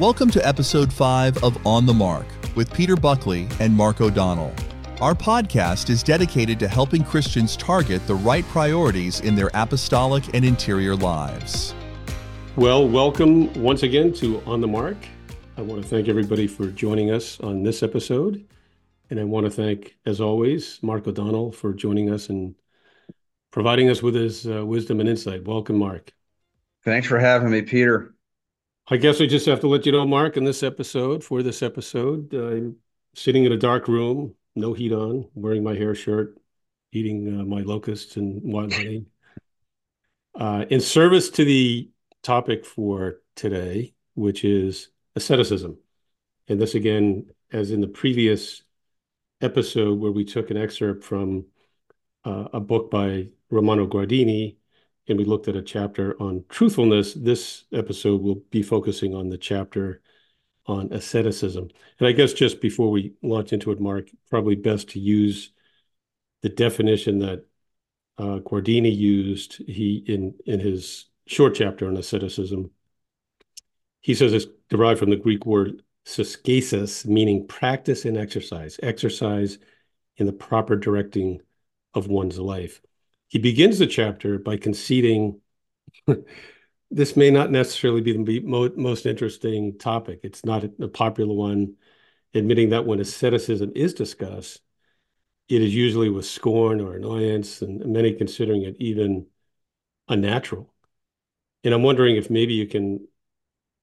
Welcome to episode 5 of On the Mark with Peter Buckley and Mark O'Donnell. Our podcast is dedicated to helping Christians target the right priorities in their apostolic and interior lives. Well, welcome once again to On the Mark. I want to thank everybody for joining us on this episode. And I want to thank, as always, Mark O'Donnell for joining us and providing us with his uh, wisdom and insight. Welcome, Mark. Thanks for having me, Peter. I guess I just have to let you know, Mark, in this episode, for this episode, I'm sitting in a dark room, no heat on, wearing my hair shirt, eating uh, my locusts and honey. Uh, in service to the topic for today, which is asceticism. And this, again, as in the previous episode where we took an excerpt from uh, a book by Romano Guardini, and we looked at a chapter on truthfulness. This episode will be focusing on the chapter on asceticism. And I guess just before we launch into it, Mark, probably best to use the definition that uh, Guardini used he in in his short chapter on asceticism. He says it's derived from the Greek word askesis, meaning practice and exercise, exercise in the proper directing of one's life. He begins the chapter by conceding this may not necessarily be the most interesting topic. It's not a popular one, admitting that when asceticism is discussed, it is usually with scorn or annoyance, and many considering it even unnatural. And I'm wondering if maybe you can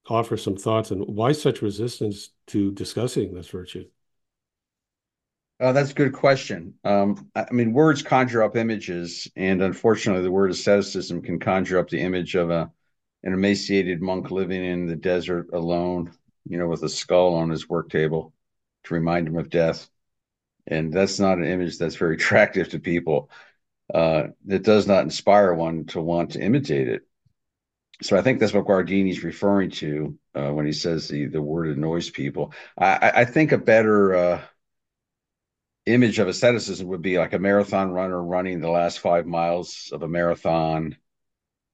offer some thoughts on why such resistance to discussing this virtue. Oh, that's a good question. Um, I mean, words conjure up images, and unfortunately, the word asceticism can conjure up the image of a an emaciated monk living in the desert alone, you know, with a skull on his work table to remind him of death. And that's not an image that's very attractive to people. Uh, it does not inspire one to want to imitate it. So I think that's what Guardini's referring to uh, when he says the the word annoys people. I, I think a better uh, image of asceticism would be like a marathon runner running the last five miles of a marathon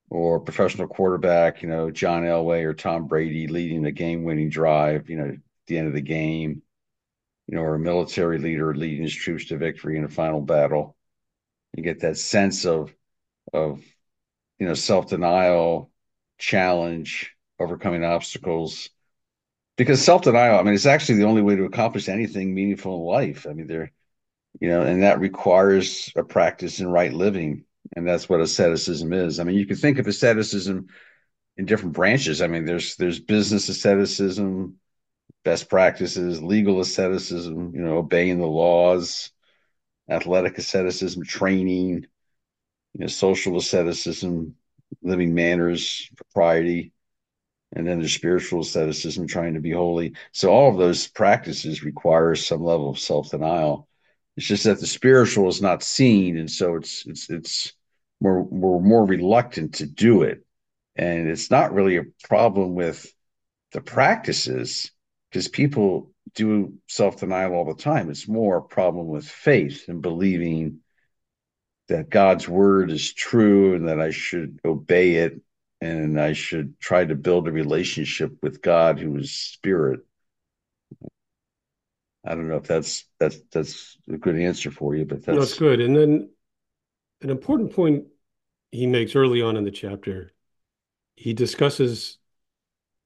or professional quarterback, you know, John Elway or Tom Brady leading a game winning drive, you know, at the end of the game, you know, or a military leader leading his troops to victory in a final battle. You get that sense of, of, you know, self denial, challenge, overcoming obstacles. Because self denial, I mean, it's actually the only way to accomplish anything meaningful in life. I mean, there, you know, and that requires a practice in right living. And that's what asceticism is. I mean, you can think of asceticism in different branches. I mean, there's there's business asceticism, best practices, legal asceticism, you know, obeying the laws, athletic asceticism, training, you know, social asceticism, living manners, propriety, and then there's spiritual asceticism, trying to be holy. So all of those practices require some level of self-denial. It's just that the spiritual is not seen, and so it's it's it's we're we're more reluctant to do it, and it's not really a problem with the practices because people do self denial all the time. It's more a problem with faith and believing that God's word is true and that I should obey it and I should try to build a relationship with God who is spirit. I don't know if that's that's that's a good answer for you, but that's, no, that's good. And then an important point he makes early on in the chapter, he discusses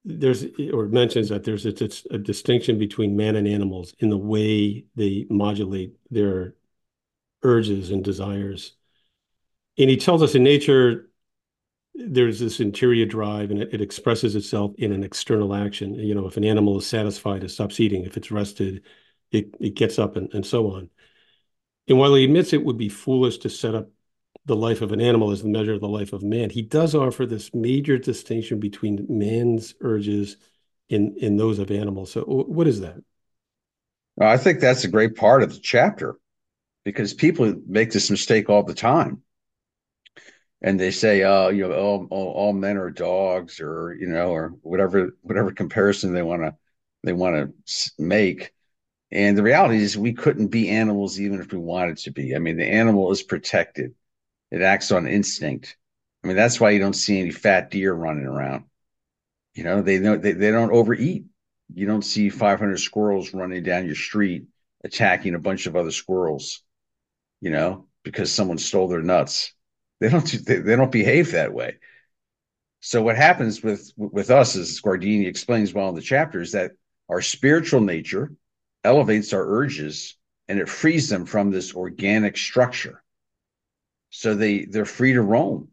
there's or mentions that there's a, a distinction between man and animals in the way they modulate their urges and desires. And he tells us in nature, there's this interior drive and it, it, expresses itself in an external action. You know, if an animal is satisfied, it stops eating. If it's rested, it, it gets up and, and so on. And while he admits it would be foolish to set up the life of an animal as the measure of the life of man, he does offer this major distinction between man's urges in, in those of animals. So, what is that? I think that's a great part of the chapter because people make this mistake all the time. And they say, "Oh, you know, all, all, all men are dogs," or you know, or whatever whatever comparison they want to they want to make and the reality is, we couldn't be animals even if we wanted to be. I mean, the animal is protected, it acts on instinct. I mean, that's why you don't see any fat deer running around. you know, they don't they, they don't overeat. You don't see 500 squirrels running down your street attacking a bunch of other squirrels, you know, because someone stole their nuts. They don't they, they don't behave that way. So what happens with with us, as Guardini explains well in the chapter, is that our spiritual nature elevates our urges and it frees them from this organic structure. So they they're free to roam.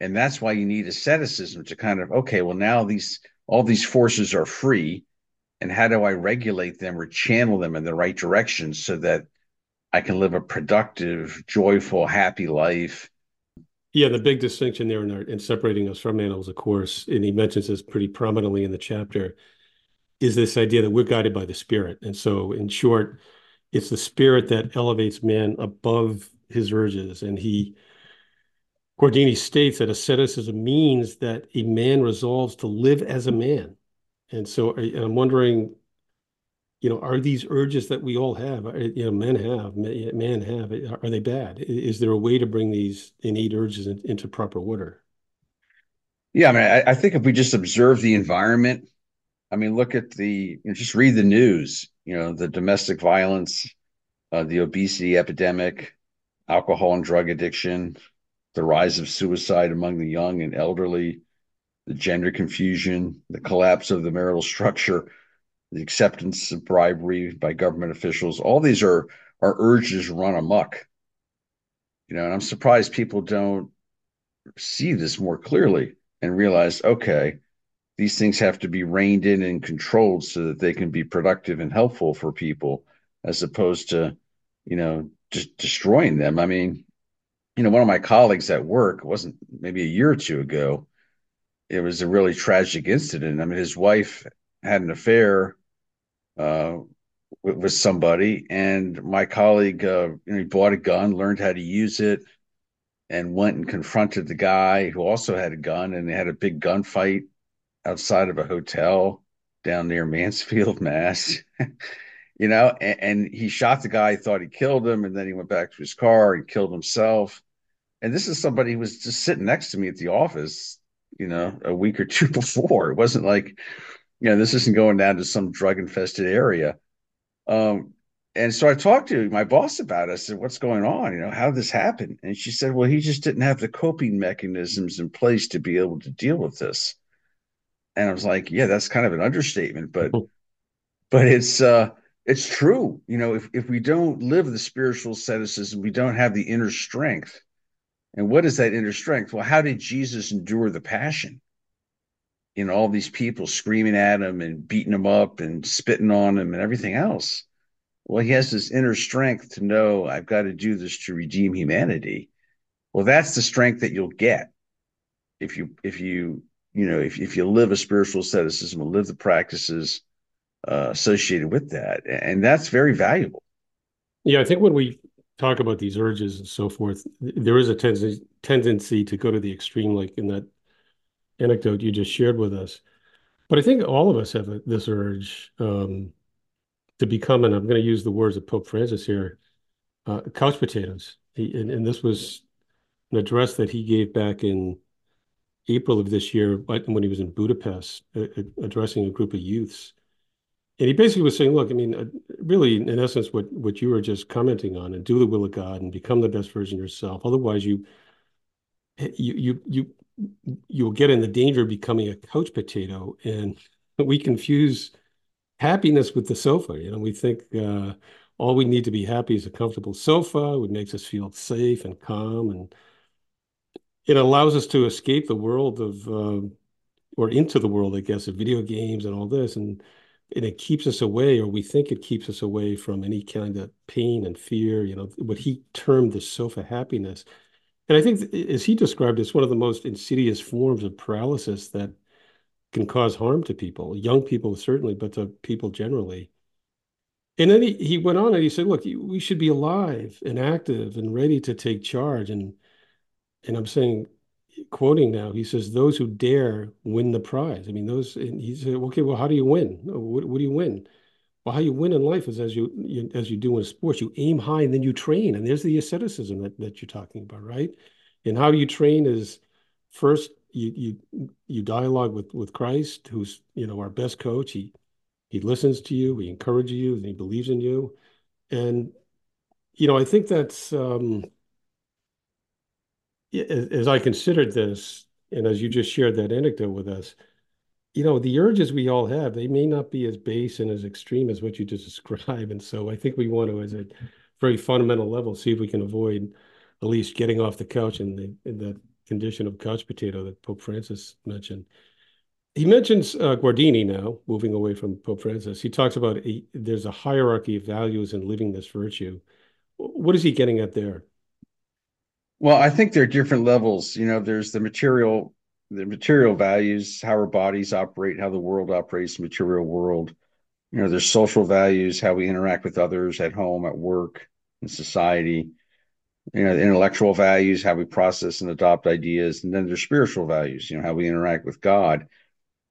And that's why you need asceticism to kind of, okay, well, now these all these forces are free. And how do I regulate them or channel them in the right direction so that I can live a productive, joyful, happy life? Yeah, the big distinction there in, our, in separating us from animals, of course, and he mentions this pretty prominently in the chapter, is this idea that we're guided by the spirit. And so, in short, it's the spirit that elevates man above his urges. And he, Guardini states that asceticism means that a man resolves to live as a man. And so and I'm wondering, you know, are these urges that we all have, uh, you know, men have, men have, uh, are they bad? Is there a way to bring these innate urges in, into proper order? Yeah, I mean, I, I, think if we just observe the environment, I mean, look at the, you know, just read the news, you know, the domestic violence, uh, the obesity epidemic, alcohol and drug addiction, the rise of suicide among the young and elderly, the gender confusion, the collapse of the marital structure, the acceptance of bribery by government officials. All these are are urges run amok. You know, and I'm surprised people don't see this more clearly and realize, okay, these things have to be reined in and controlled so that they can be productive and helpful for people, as opposed to, you know, just destroying them. I mean, you know, one of my colleagues at work wasn't maybe a year or two ago. It was a really tragic incident. I mean, his wife had an affair uh, with, with, somebody, and my colleague, uh, you know, he bought a gun, learned how to use it, and went and confronted the guy who also had a gun, and they had a big gunfight outside of a hotel down near Mansfield, Mass. you know, and, and, he shot the guy, thought he killed him, and then he went back to his car and killed himself and this is somebody who was just sitting next to me at the office, you know, a week or two before. It wasn't like, you know, this isn't going down to some drug infested area. Um, and so I talked to my boss about it. I said, What's going on? You know, how this happen? And she said, Well, he just didn't have the coping mechanisms in place to be able to deal with this. And I was like, Yeah, that's kind of an understatement, but but it's uh it's true. You know, if, if we don't live the spiritual asceticism, we don't have the inner strength and what is that inner strength? Well, how did Jesus endure the passion? You know, all these people screaming at him and beating him up and spitting on him and everything else. Well, he has this inner strength to know I've got to do this to redeem humanity. Well, that's the strength that you'll get if you if you you know if if you live a spiritual asceticism and live the practices uh, associated with that, and that's very valuable. Yeah, I think when we talk about these urges and so forth, there is a tendency tendency to go to the extreme, like in that anecdote you just shared with us. But I think all of us have a, this urge um, to become, and I'm going to use the words of Pope Francis here, uh, couch potatoes. He, and, and this was an address that he gave back in April of this year, when he was in Budapest, addressing a group of youths and he basically was saying, look, I mean, uh, really, in essence, what what you were just commenting on, and do the will of God, and become the best version of yourself. Otherwise, you you you you you'll get in the danger of becoming a couch potato, and we confuse happiness with the sofa. You know, we think uh, all we need to be happy is a comfortable sofa, which makes us feel safe and calm, and it allows us to escape the world of uh, or into the world, I guess, of video games and all this, and and it keeps us away, or we think it keeps us away from any kind of pain and fear, you know, what he termed the sofa happiness. And I think, as he described, it's one of the most insidious forms of paralysis that can cause harm to people, young people certainly, but to people generally. And then he, he went on and he said, look, we should be alive and active and ready to take charge. And and I'm saying, quoting now, he says, "Those who dare win the prize." I mean, those. And he said, "Okay, well, how do you win? What, what do you win?" Well, how you win in life is as you, you, as you do in sports. You aim high and then you train, and there's the asceticism that that you're talking about, right? And how you train is first you you you dialogue with with Christ, who's you know our best coach. He he listens to you, he encourages you, and he believes in you. And you know, I think that's um, as I considered this, and as you just shared that anecdote with us, you know, the urges we all have, they may not be as base and as extreme as what you just described. And so I think we want to, as a very fundamental level, see if we can avoid at least getting off the couch in the in the condition of couch potato that Pope Francis mentioned. He mentions uh, Guardini now, moving away from Pope Francis. He talks about a, there's a hierarchy of values in living this virtue. What is he getting at there? Well, I think there are different levels. You know, there's the material, the material values, how our bodies operate, how the world operates, material world. You know, there's social values, how we interact with others at home, at work, in society. You know, intellectual values, how we process and adopt ideas, and then there's spiritual values. You know, how we interact with God,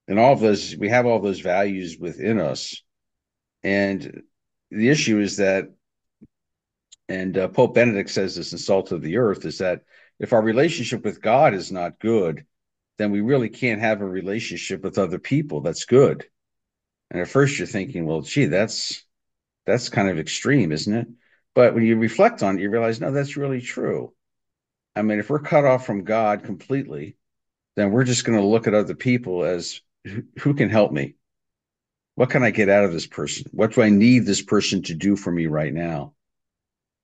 and all of those. We have all those values within us, and the issue is that and uh, Pope Benedict says this in Salt of the Earth is that if our relationship with God is not good, then we really can't have a relationship with other people that's good. And at first you're thinking, well, gee, that's that's kind of extreme, isn't it? But when you reflect on it, you realize, no, that's really true. I mean, if we're cut off from God completely, then we're just going to look at other people as who can help me? What can I get out of this person? What do I need this person to do for me right now?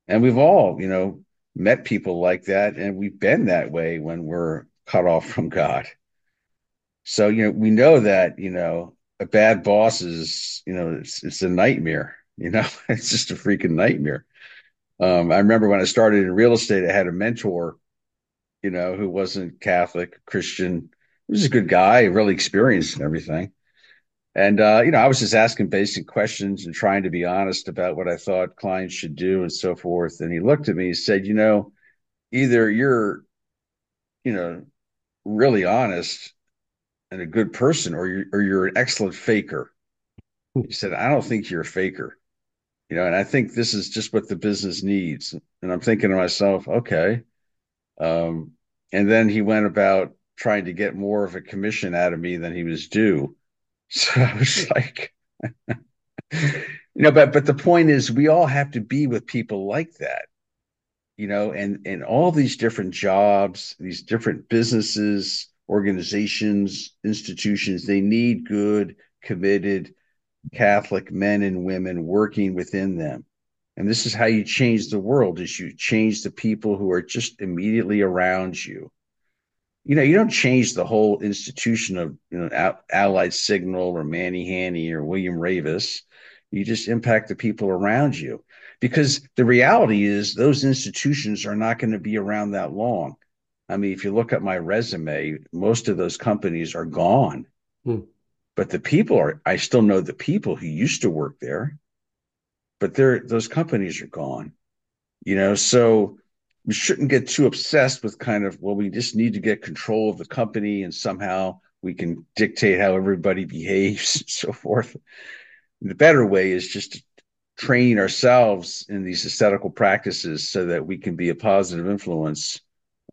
And we've all, you know, met people like that, and we've been that way when we're cut off from God. So, you know, we know that, you know, a bad boss is, you know, it's, it's a nightmare, you know, it's just a freaking nightmare. Um, I remember when I started in real estate, I had a mentor, you know, who wasn't Catholic, Christian. He was a good guy, really experienced and everything. And uh, you know, I was just asking basic questions and trying to be honest about what I thought clients should do and so forth. And he looked at me and said, "You know, either you're, you know, really honest and a good person, or you're or you're an excellent faker." He said, "I don't think you're a faker." You know, and I think this is just what the business needs. And I'm thinking to myself, okay. Um, and then he went about trying to get more of a commission out of me than he was due so I was like, you know, but but the point is, we all have to be with people like that, you know, and and all these different jobs, these different businesses, organizations, institutions, they need good, committed Catholic men and women working within them. And this is how you change the world: is you change the people who are just immediately around you you know, you don't change the whole institution of you know Allied Signal or Manny Hanny or William Raveis. You just impact the people around you because the reality is those institutions are not going to be around that long. I mean, if you look at my resume, most of those companies are gone. Hmm. But the people are, I still know the people who used to work there, but they're, those companies are gone. You know, so we shouldn't get too obsessed with kind of well we just need to get control of the company and somehow we can dictate how everybody behaves and so forth. The better way is just training ourselves in these ascetical practices so that we can be a positive influence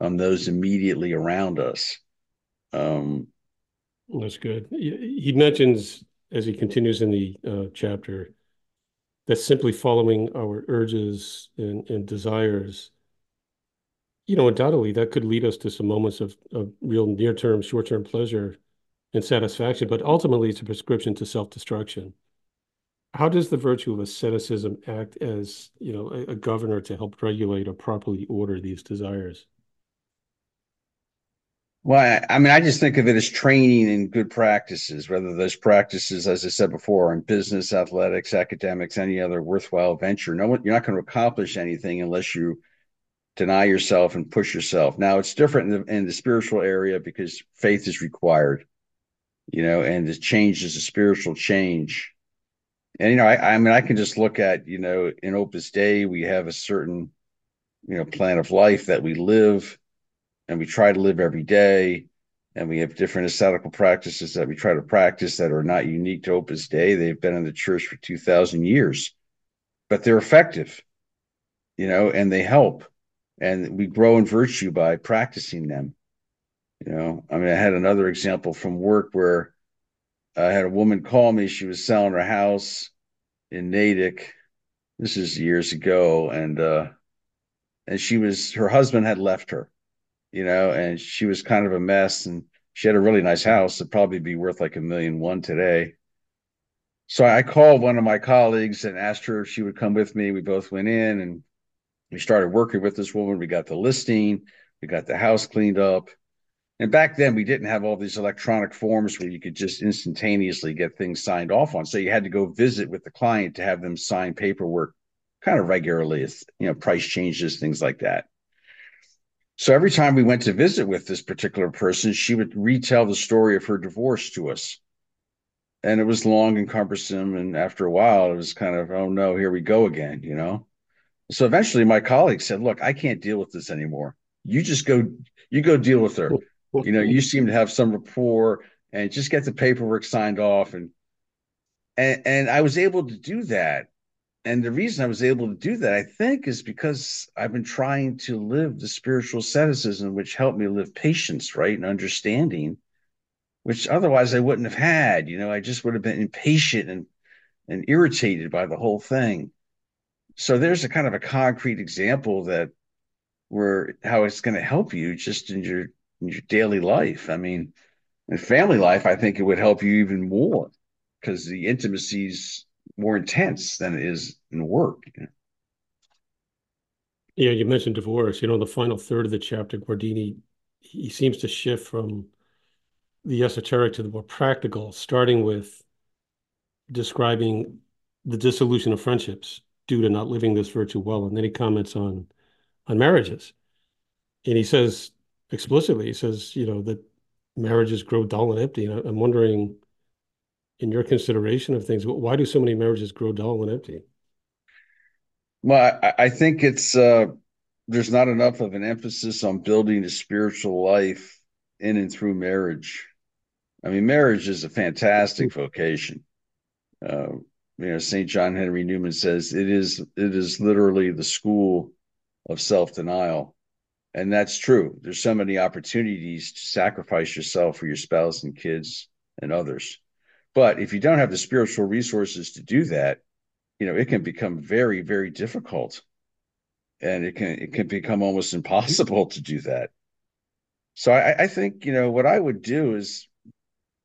on those immediately around us. Um, that's good. He mentions as he continues in the uh, chapter that simply following our urges and, and desires you know, undoubtedly that could lead us to some moments of, of real near-term, short-term pleasure and satisfaction, but ultimately it's a prescription to self-destruction. How does the virtue of asceticism act as, you know, a, a governor to help regulate or properly order these desires? Well, I, mean, I just think of it as training in good practices, whether those practices, as I said before, are in business, athletics, academics, any other worthwhile venture. No one, you're not going to accomplish anything unless you deny yourself and push yourself. Now it's different in the, in the spiritual area because faith is required, you know, and the change is a spiritual change. And you know, I, I mean, I can just look at you know, in Opus Dei, we have a certain you know plan of life that we live, and we try to live every day. And we have different ascetical practices that we try to practice that are not unique to Opus Dei. They've been in the church for two thousand years, but they're effective, you know, and they help and we grow in virtue by practicing them You know, I mean, I had another example from work where I had a woman call me. She was selling her house in Natick. This is years ago, and uh, and she was her husband had left her, you know, and she was kind of a mess, and she had a really nice house. It'd probably be worth like a million one today. So I called one of my colleagues and asked her if she would come with me. We both went in and we started working with this woman. We got the listing, we got the house cleaned up. And back then, we didn't have all these electronic forms where you could just instantaneously get things signed off on. So you had to go visit with the client to have them sign paperwork kind of regularly, you know, price changes, things like that. So every time we went to visit with this particular person, she would retell the story of her divorce to us. And it was long and cumbersome. And after a while, it was kind of, oh no, here we go again, you know? So eventually my colleague said, look, I can't deal with this anymore. You just go, you go deal with her. You know, you seem to have some rapport and just get the paperwork signed off. And, and, and I was able to do that. And the reason I was able to do that, I think, is because I've been trying to live the spiritual asceticism, which helped me live patience, right? And understanding, which otherwise I wouldn't have had. You know, I just would have been impatient and, and irritated by the whole thing so there's a kind of a concrete example that where how it's going to help you just in your in your daily life. I mean, in family life, I think it would help you even more because the intimacy is more intense than it is in work. You know? Yeah, you mentioned divorce. You know, the final third of the chapter, Guardini, he seems to shift from the esoteric to the more practical, starting with describing the dissolution of friendships due to not living this virtue well. And then he comments on on marriages. And he says explicitly, he says, you know, that marriages grow dull and empty. And I'm wondering, in your consideration of things, why do so many marriages grow dull and empty? Well, I, I think it's uh, there's not enough of an emphasis on building a spiritual life in and through marriage. I mean, marriage is a fantastic vocation. Uh, you know, St. John Henry Newman says it is it is literally the school of self-denial. And that's true. There's so many opportunities to sacrifice yourself for your spouse and kids and others. But if you don't have the spiritual resources to do that, you know, it can become very, very difficult. And it can it can become almost impossible to do that. So I, I think, you know, what I would do is,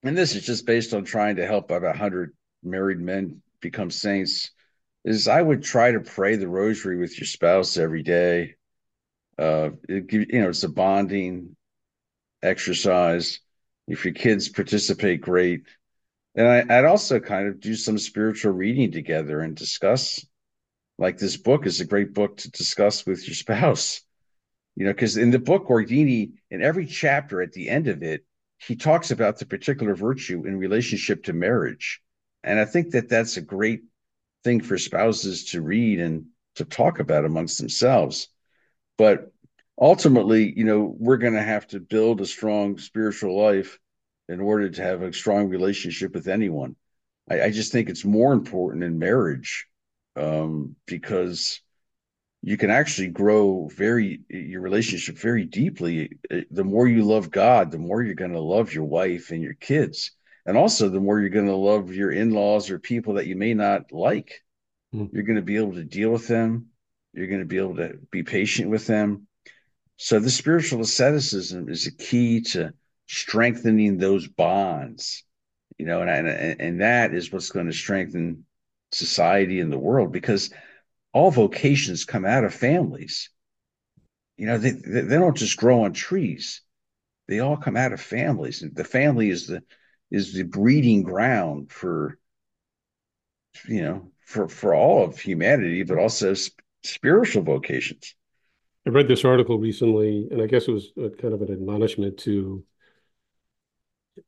and this is just based on trying to help about 100 married men become saints is I would try to pray the rosary with your spouse every day. Uh, it, you know, it's a bonding exercise. If your kids participate, great. And I, would also kind of do some spiritual reading together and discuss. Like this book is a great book to discuss with your spouse. You know, because in the book, Guardini, in every chapter at the end of it, he talks about the particular virtue in relationship to marriage. And I think that that's a great thing for spouses to read and to talk about amongst themselves. But ultimately, you know, we're going to have to build a strong spiritual life in order to have a strong relationship with anyone. I, I just think it's more important in marriage um, because you can actually grow very your relationship very deeply. The more you love God, the more you're going to love your wife and your kids and also the more you're going to love your in-laws or people that you may not like mm. you're going to be able to deal with them. You're going to be able to be patient with them. So the spiritual asceticism is a key to strengthening those bonds you know and and, and that is what's going to strengthen society and the world because all vocations come out of families. You know they they don't just grow on trees. They all come out of families. The family is the is the breeding ground for you know for for all of humanity but also sp- spiritual vocations. I read this article recently and i guess it was a, kind of an admonishment to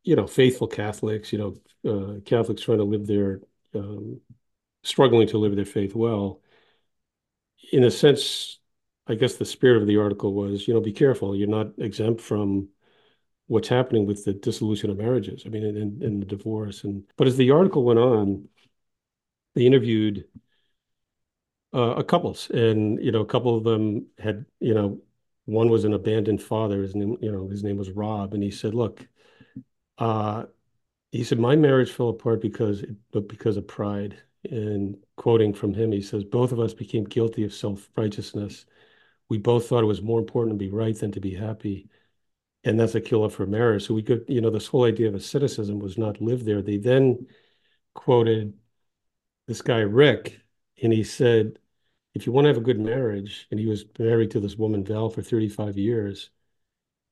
you know faithful catholics you know uh, catholics trying to live their um, struggling to live their faith well. In a sense i guess the spirit of the article was you know be careful. You're not exempt from what's happening with the dissolution of marriages. I mean, in, in the divorce. And but as the article went on, they interviewed uh, a couples, and you know, a couple of them had you know one was an abandoned father. His name, you know, his name was Rob, and he said, "Look, uh, he said my marriage fell apart because, but because of pride." And quoting from him, he says, "Both of us became guilty of self-righteousness. We both thought it was more important to be right than to be happy." And that's a killer for marriage. So we could, you know, this whole idea of asceticism was not lived there. They then quoted this guy Rick, and he said, if you want to have a good marriage, and he was married to this woman Val for 35 years,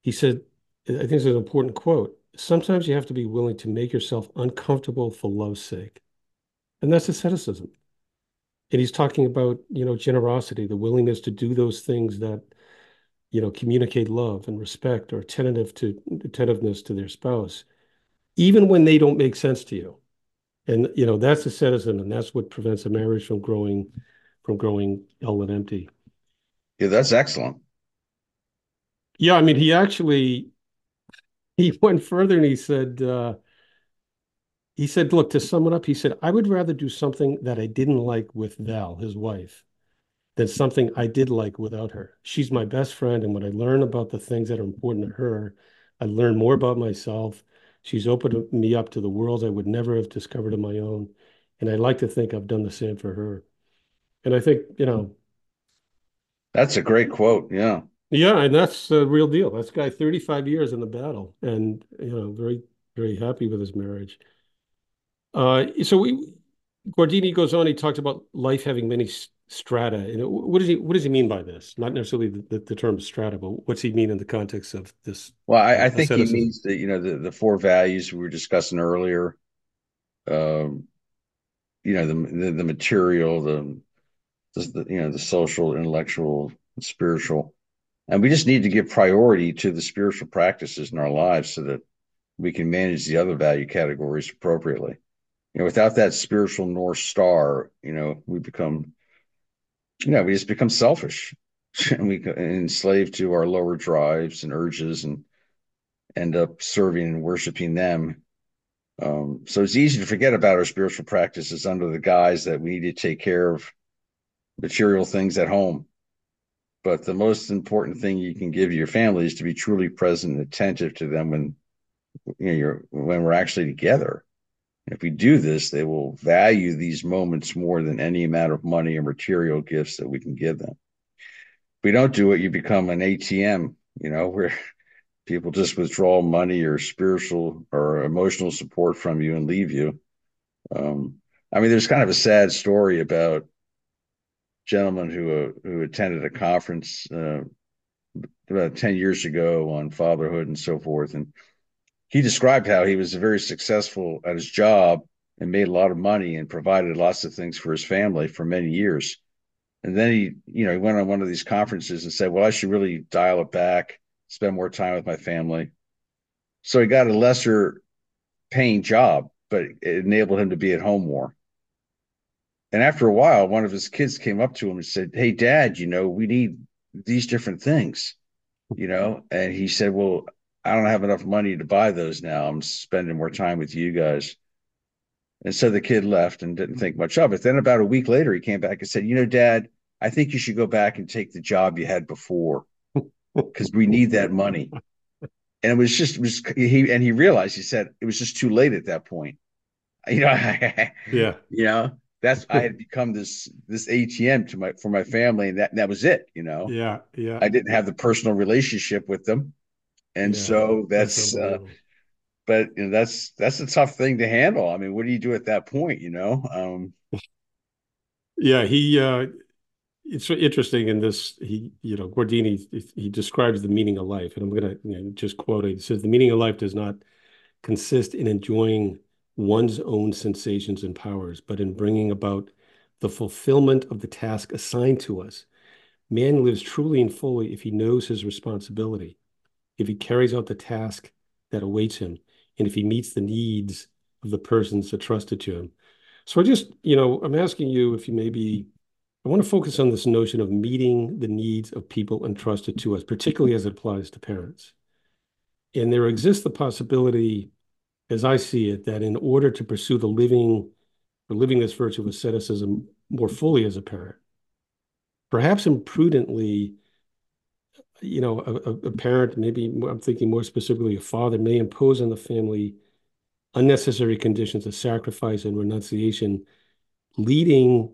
he said, I think this is an important quote. Sometimes you have to be willing to make yourself uncomfortable for love's sake. And that's asceticism. And he's talking about, you know, generosity, the willingness to do those things that, you know, communicate love and respect or attentive to attentiveness to their spouse, even when they don't make sense to you. And you know, that's asceticism, and that's what prevents a marriage from growing from growing ill and empty. Yeah, that's excellent. Yeah, I mean, he actually he went further and he said, uh, he said, look, to sum it up, he said, I would rather do something that I didn't like with Val, his wife, than something I did like without her. She's my best friend, and when I learn about the things that are important to her, I learn more about myself. She's opened me up to the worlds I would never have discovered on my own, and I like to think I've done the same for her. And I think, you know, that's a great quote. Yeah. Yeah, and that's a real deal. That's guy 35 years in the battle and you know, very, very happy with his marriage. Uh, so we Guardini goes on, he talks about life having many strata. What does he what does he mean by this? Not necessarily the, the, the term strata, but what's he mean in the context of this? Well, I, I think he means that you know the, the four values we were discussing earlier. Um, you know the, the the material, the the, you know the social, intellectual, spiritual, and we just need to give priority to the spiritual practices in our lives so that we can manage the other value categories appropriately. You know, without that spiritual north star, you know, we become, know, we just become selfish, and we enslaved to our lower drives and urges, and end up serving and worshiping them. Um, so it's easy to forget about our spiritual practices under the guise that we need to take care of material things at home. But the most important thing you can give your family is to be truly present and attentive to them when you know you're when we're actually together. If we do this, they will value these moments more than any amount of money or material gifts that we can give them. If we don't do it, you become an ATM, you know, where people just withdraw money or spiritual or emotional support from you and leave you. Um, I mean, there's kind of a sad story about gentleman who uh, who attended a conference uh, about 10 years ago on fatherhood and so forth and he described how he was very successful at his job and made a lot of money and provided lots of things for his family for many years. And then he you know he went on one of these conferences and said well i should really dial it back spend more time with my family. So he got a lesser paying job but it enabled him to be at home more. And after a while, one of his kids came up to him and said, Hey, dad, you know, we need these different things, you know? And he said, Well, I don't have enough money to buy those now. I'm spending more time with you guys. And so the kid left and didn't think much of it. Then about a week later, he came back and said, You know, dad, I think you should go back and take the job you had before because we need that money. And it was just, it was he, and he realized, he said, it was just too late at that point. You know, yeah, you know, that's I had become this this ATM to my for my family, and that that was it. You know. Yeah, yeah. I didn't have the personal relationship with them, and yeah, so that's. that's uh, but you know, that's that's a tough thing to handle. I mean, what do you do at that point? You know. Um, yeah, he. Uh, it's interesting in this. He, you know, Guardini. He describes the meaning of life, and I'm going to you know, just quote it. He says, "The meaning of life does not consist in enjoying one's own sensations and powers, but in bringing about the fulfillment of the task assigned to us. Man lives truly and fully if he knows his responsibility, if he carries out the task that awaits him, and if he meets the needs of the persons entrusted to him. So I just, you know, I'm asking you if you maybe, I want to focus on this notion of meeting the needs of people entrusted to us, particularly as it applies to parents. And there exists the possibility as I see it, that in order to pursue the living or living this virtue of asceticism more fully as a parent, perhaps imprudently, you know, a, a parent, maybe I'm thinking more specifically a father, may impose on the family unnecessary conditions of sacrifice and renunciation, leading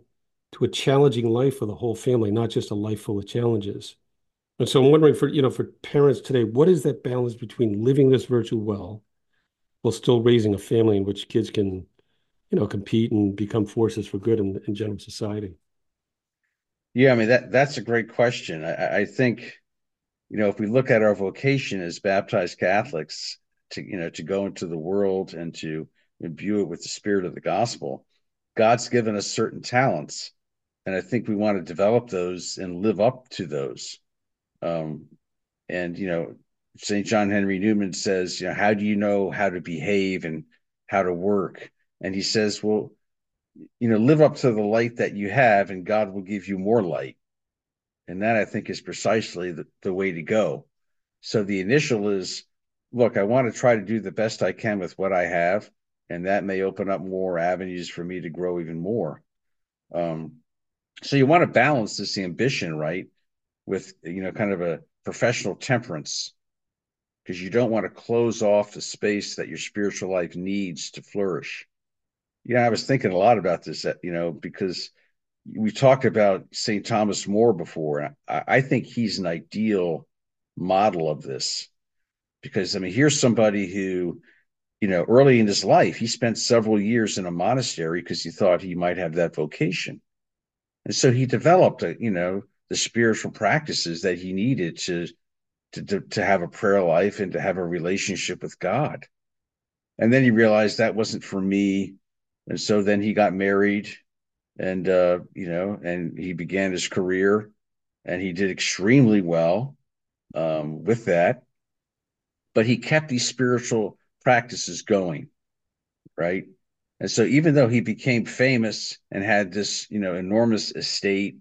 to a challenging life for the whole family, not just a life full of challenges. And so I'm wondering for, you know, for parents today, what is that balance between living this virtue well while still raising a family in which kids can, you know, compete and become forces for good in, in general society? Yeah, I mean that that's a great question. I, I think, you know, if we look at our vocation as baptized Catholics to, you know, to go into the world and to imbue it with the spirit of the gospel, God's given us certain talents. And I think we want to develop those and live up to those. Um, and you know, St. John Henry Newman says, you know, how do you know how to behave and how to work? And he says, well, you know, live up to the light that you have, and God will give you more light. And that I think is precisely the, the way to go. So the initial is look, I want to try to do the best I can with what I have, and that may open up more avenues for me to grow even more. Um, so you want to balance this ambition, right, with you know, kind of a professional temperance, because you don't want to close off the space that your spiritual life needs to flourish. Yeah, I was thinking a lot about this, you know, because we talked about St. Thomas More before. I, I think he's an ideal model of this because I mean, here's somebody who, you know, early in his life, he spent several years in a monastery because he thought he might have that vocation. And so he developed, a, you know, the spiritual practices that he needed to, to, to, to have a prayer life and to have a relationship with God. And then he realized that wasn't for me. And so then he got married and, uh, you know, and he began his career and he did extremely well um, with that but he kept these spiritual practices going, right? And so even though he became famous and had this, you know, enormous estate,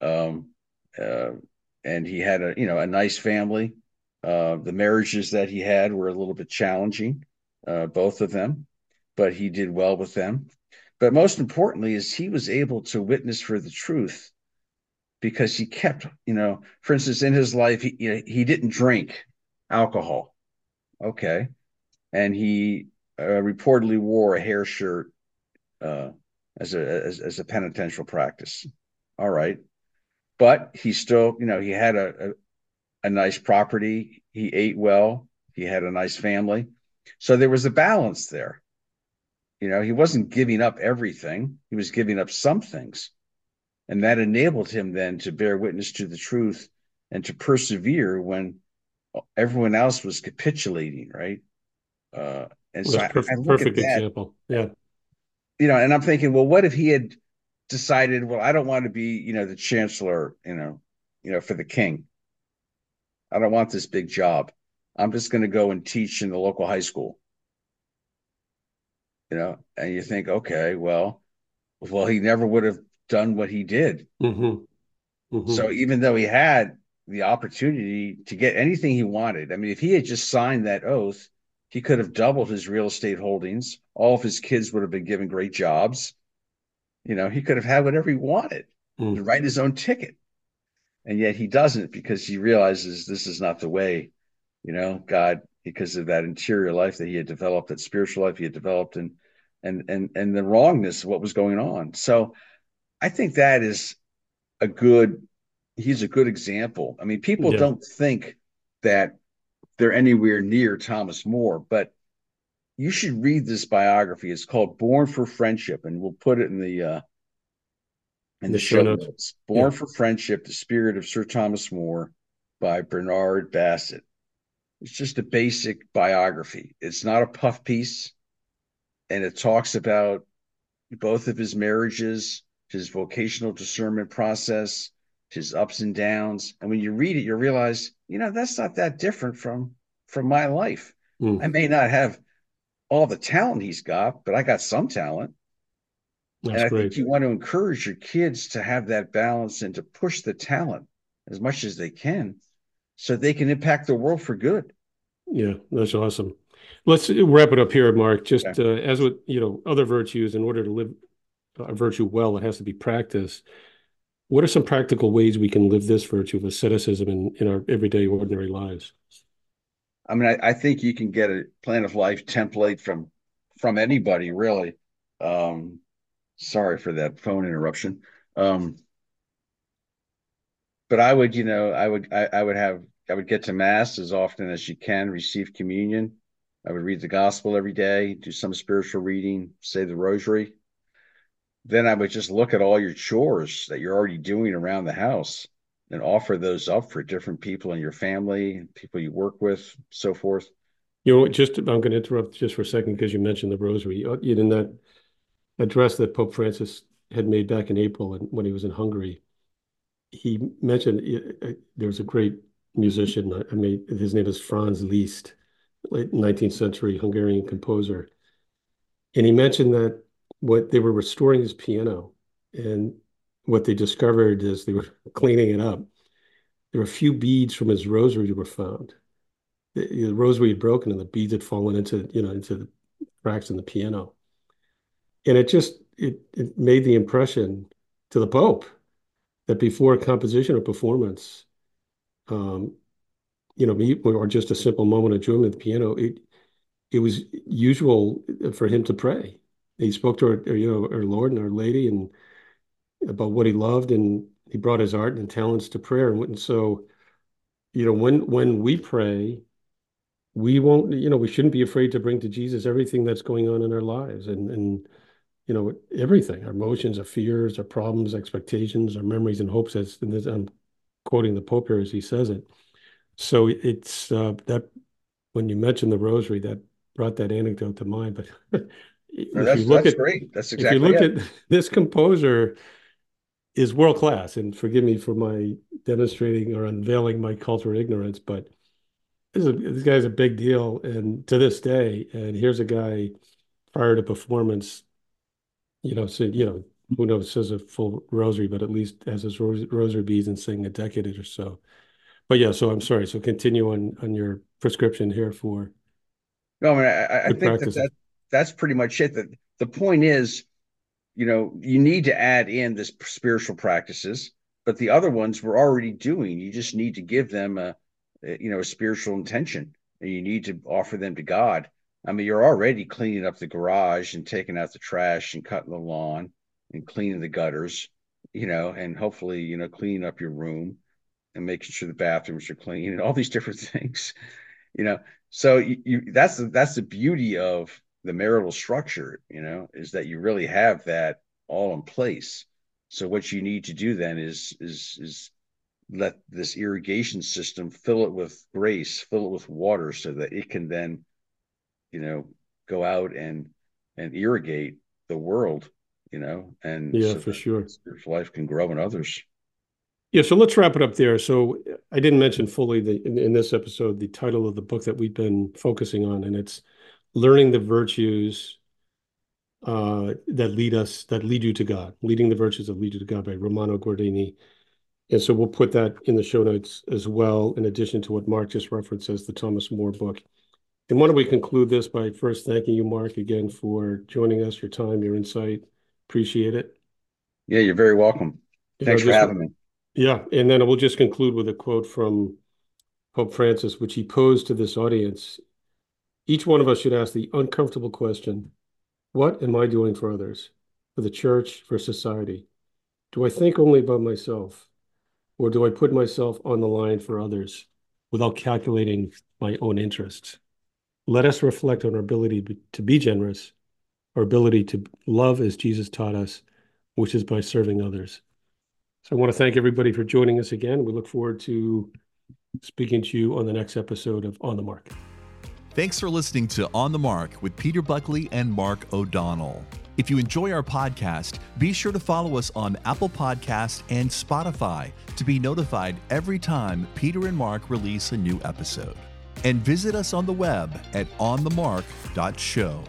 um, uh, and he had a, you know, a nice family, uh, the marriages that he had were a little bit challenging, uh, both of them, but he did well with them. But most importantly, is he was able to witness for the truth because he kept, you know, for instance, in his life, he you know, he didn't drink alcohol Okay. And he uh, reportedly wore a hair shirt uh, as a as, as, a penitential practice. All right, but he still, you know, he had a, a a nice property. He ate well. He had a nice family. So there was a balance there. You know, he wasn't giving up everything. He was giving up some things. And that enabled him then to bear witness to the truth and to persevere when everyone else was capitulating, right? Uh, and so I, perfect, I perfect example. Yeah. You know, and I'm thinking, well, what if he had decided, well, I don't want to be, you know, the chancellor, you know, you know, for the king. I don't want this big job. I'm just going to go and teach in the local high school. You know, and you think, okay, well, well, he never would have done what he did. Mm-hmm. Mm-hmm. So even though he had the opportunity to get anything he wanted. I mean, if he had just signed that oath, he could have doubled his real estate holdings. All of his kids would have been given great jobs. You know, he could have had whatever he wanted mm. to write his own ticket. And yet he doesn't because he realizes this is not the way, you know, God, because of that interior life that he had developed, that spiritual life he had developed and and and and the wrongness of what was going on. So I think that is a good he's a good example. I mean, people yeah. don't think that they're anywhere near Thomas More, but you should read this biography. It's called Born for Friendship, and we'll put it in the uh, in the, the show notes. notes. Born yeah. for Friendship: The Spirit of Sir Thomas More by Bernard Bassett. It's just a basic biography. It's not a puff piece, and it talks about both of his marriages, his vocational discernment process, his ups and downs. And when you read it, you realize, you know, that's not that different from from my life. Mm. I may not have all the talent he's got, but I got some talent. That's and I great. think you want to encourage your kids to have that balance and to push the talent as much as they can so they can impact the world for good. Yeah, that's awesome. Let's wrap it up here, Mark. Just okay. uh, as with you know other virtues, in order to live a virtue well, it has to be practiced. what are some practical ways we can live this virtue of asceticism in, in our everyday ordinary lives? I mean, I, I think you can get a plan of life template from from anybody, really. Um, sorry for that phone interruption. Um, but I would, you know, I would, I, I would have, I would get to mass as often as you can, receive communion. I would read the gospel every day, do some spiritual reading, say the rosary. Then I would just look at all your chores that you're already doing around the house and offer those up for different people in your family, people you work with, so forth. You know, just I'm going to interrupt just for a second because you mentioned the rosary. Uh, in that address that Pope Francis had made back in April when he was in Hungary, he mentioned uh, uh, there was a great musician. I mean, his name is Franz Liszt, late 19th century Hungarian composer, and he mentioned that what they were restoring his piano, and what they discovered as they were cleaning it up, there were a few beads from his rosary were found. The, the rosary had broken, and the beads had fallen into you know into the cracks in the piano, and it just it it made the impression to the Pope that before a composition or performance, um, you know, or just a simple moment of enjoyment at the piano, it it was usual for him to pray. He spoke to our, you know, our Lord and our Lady, and about what he loved, and he brought his art and talents to prayer. And so, you know, when when we pray, we won't, you know, we shouldn't be afraid to bring to Jesus everything that's going on in our lives, and and you know, everything, our emotions, our fears, our problems, expectations, our memories and hopes. As I'm quoting the Pope here as he says it. So it's uh, that when you mentioned the rosary, that brought that anecdote to mind. But if that's, you look that's at, great. That's exactly. If you look it. at this composer, is world class, and forgive me for my demonstrating or unveiling my cultural ignorance, but this, is a, this guy's a big deal, and to this day, and here's a guy prior to performance you know, so you know, who knows says a full rosary, but at least has his rosary beads and sing a decade or so. But yeah, so I'm sorry. So continue on on your prescription here for. No, I mean, I, I think that, that that's pretty much it. That the point is, you know, you need to add in this spiritual practices, but the other ones we're already doing. You just need to give them a, a you know, a spiritual intention, and you need to offer them to God. I mean, you're already cleaning up the garage and taking out the trash and cutting the lawn and cleaning the gutters, you know, and hopefully, you know, cleaning up your room and making sure the bathrooms are clean and all these different things, you know. So you, you that's the, that's the beauty of the marital structure, you know, is that you really have that all in place. So what you need to do then is is is let this irrigation system fill it with grace, fill it with water so that it can then you know go out and and irrigate the world you know and yeah so for sure life can grow in others yeah so let's wrap it up there so i didn't mention fully the in, in this episode the title of the book that we've been focusing on and it's learning the virtues uh, that lead us that lead you to god leading the virtues that lead you to god by romano guardini and so we'll put that in the show notes as well in addition to what mark just referenced as the thomas more book and why don't we conclude this by first thanking you, Mark, again for joining us, your time, your insight. Appreciate it. Yeah, you're very welcome. Thanks for having me. Yeah, and then we'll just conclude with a quote from Pope Francis, which he posed to this audience. Each one of us should ask the uncomfortable question What am I doing for others, for the church, for society? Do I think only about myself, or do I put myself on the line for others without calculating my own interests? Let us reflect on our ability to be generous, our ability to love as Jesus taught us, which is by serving others. So I want to thank everybody for joining us again. We look forward to speaking to you on the next episode of On the Mark. Thanks for listening to On the Mark with Peter Buckley and Mark O'Donnell. If you enjoy our podcast, be sure to follow us on Apple Podcast and Spotify to be notified every time Peter and Mark release a new episode and visit us on the web at onthemark.show.